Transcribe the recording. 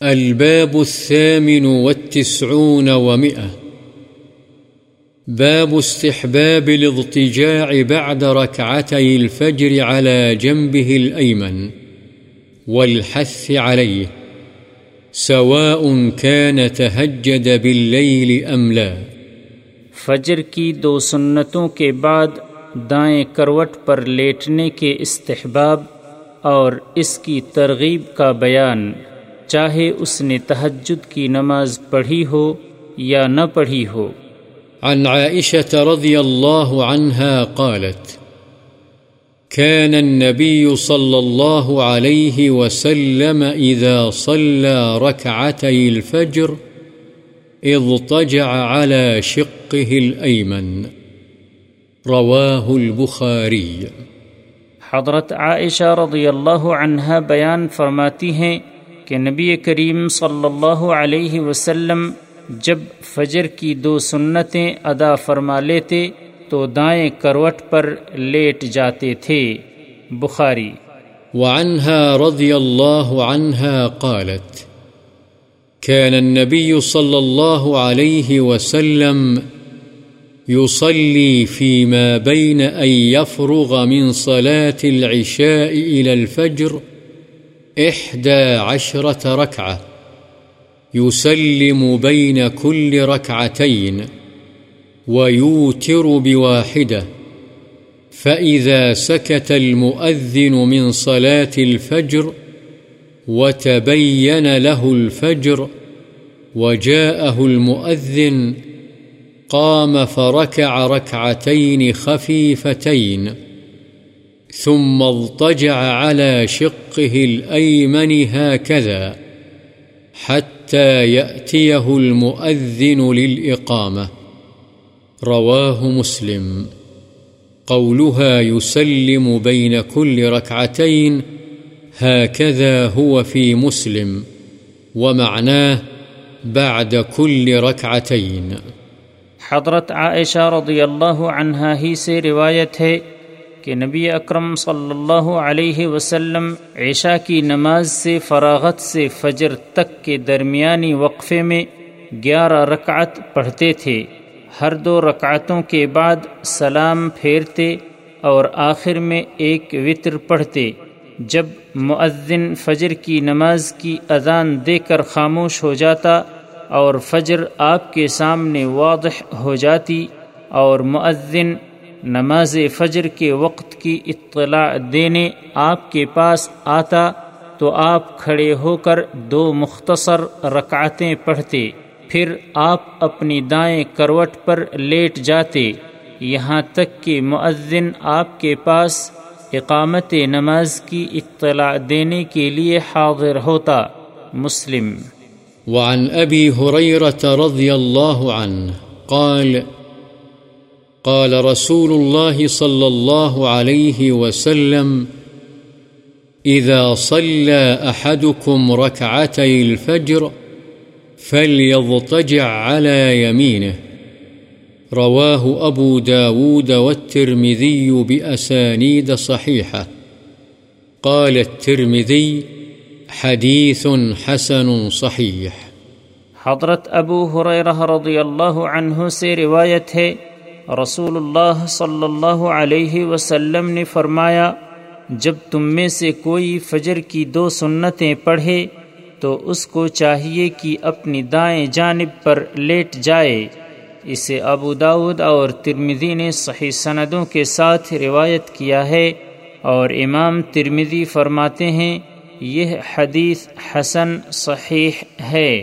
الباب الثامن والتسعون ومئة. باب استحباب الاضطجاع بعد ركعتي الفجر على جنبه الأيمن والحث عليه، سواء كان تهجد بالليل أم لا. فجر کی دو سنتوں کے بعد دائیں کروٹ پر لیٹنے کے استحباب اور اس کی ترغیب کا بیان۔ چاہے اس نے تہجد کی نماز پڑھی ہو یا نہ پڑھی ہو۔ عن عائشة رضي الله عنها قالت كان النبي صلى الله عليه وسلم إذا صلى ركعتي الفجر اضطجع على شقه الأيمن. رواه البخاري۔ حضرت عائشہ رضی اللہ عنہ بیان فرماتی ہیں کہ نبی کریم صلی اللہ علیہ وسلم جب فجر کی دو سنتیں ادا فرما لیتے تو دائیں کروٹ پر لیٹ جاتے تھے۔ بخاری۔ وعنها رضي الله عنها قالت كان النبي صلى الله عليه وسلم يصلي فيما بين أن يفرغ من صلاة العشاء إلى الفجر إحدى عشرة ركعة يسلم بين كل ركعتين ويوتر بواحدة، فإذا سكت المؤذن من صلاة الفجر وتبين له الفجر وجاءه المؤذن، قام فركع ركعتين خفيفتين. ثم اضطجع على شقه الأيمن هكذا حتى يأتيه المؤذن للإقامة. رواه مسلم. قولها يسلم بين كل ركعتين هكذا هو في مسلم، ومعناه بعد كل ركعتين. حضرت عائشہ رضی اللہ عنہا ہی سے روایت ہے کہ نبی اکرم صلی اللہ علیہ وسلم عشاء کی نماز سے فراغت سے فجر تک کے درمیانی وقفے میں گیارہ رکعت پڑھتے تھے۔ ہر دو رکعتوں کے بعد سلام پھیرتے اور آخر میں ایک وطر پڑھتے۔ جب معذن فجر کی نماز کی اذان دے کر خاموش ہو جاتا اور فجر آپ کے سامنے واضح ہو جاتی اور معذن نماز فجر کے وقت کی اطلاع دینے آپ کے پاس آتا تو آپ کھڑے ہو کر دو مختصر رکعتیں پڑھتے، پھر آپ اپنی دائیں کروٹ پر لیٹ جاتے۔ یہاں تک کہ معذن آپ کے پاس اقامت نماز کی اطلاع دینے کے لیے حاضر ہوتا۔ مسلم۔ وعن قال قال رسول الله صلى الله عليه وسلم، إذا صلى أحدكم ركعتي الفجر فليضطجع على يمينه. رواه أبو داود والترمذي بأسانيد صحيحة. قال الترمذي حديث حسن صحيح. حضرت ابو حریرہ رضی اللہ عنہ سے روایت ہے رسول اللہ صلی اللہ علیہ وسلم نے فرمایا، جب تم میں سے کوئی فجر کی دو سنتیں پڑھے، تو اس کو چاہیے کہ اپنی دائیں جانب پر لیٹ جائے۔ اسے ابو داود اور ترمزی نے صحیح سندوں کے ساتھ روایت کیا ہے اور امام ترمزی فرماتے ہیں، یہ حدیث حسن صحیح ہے۔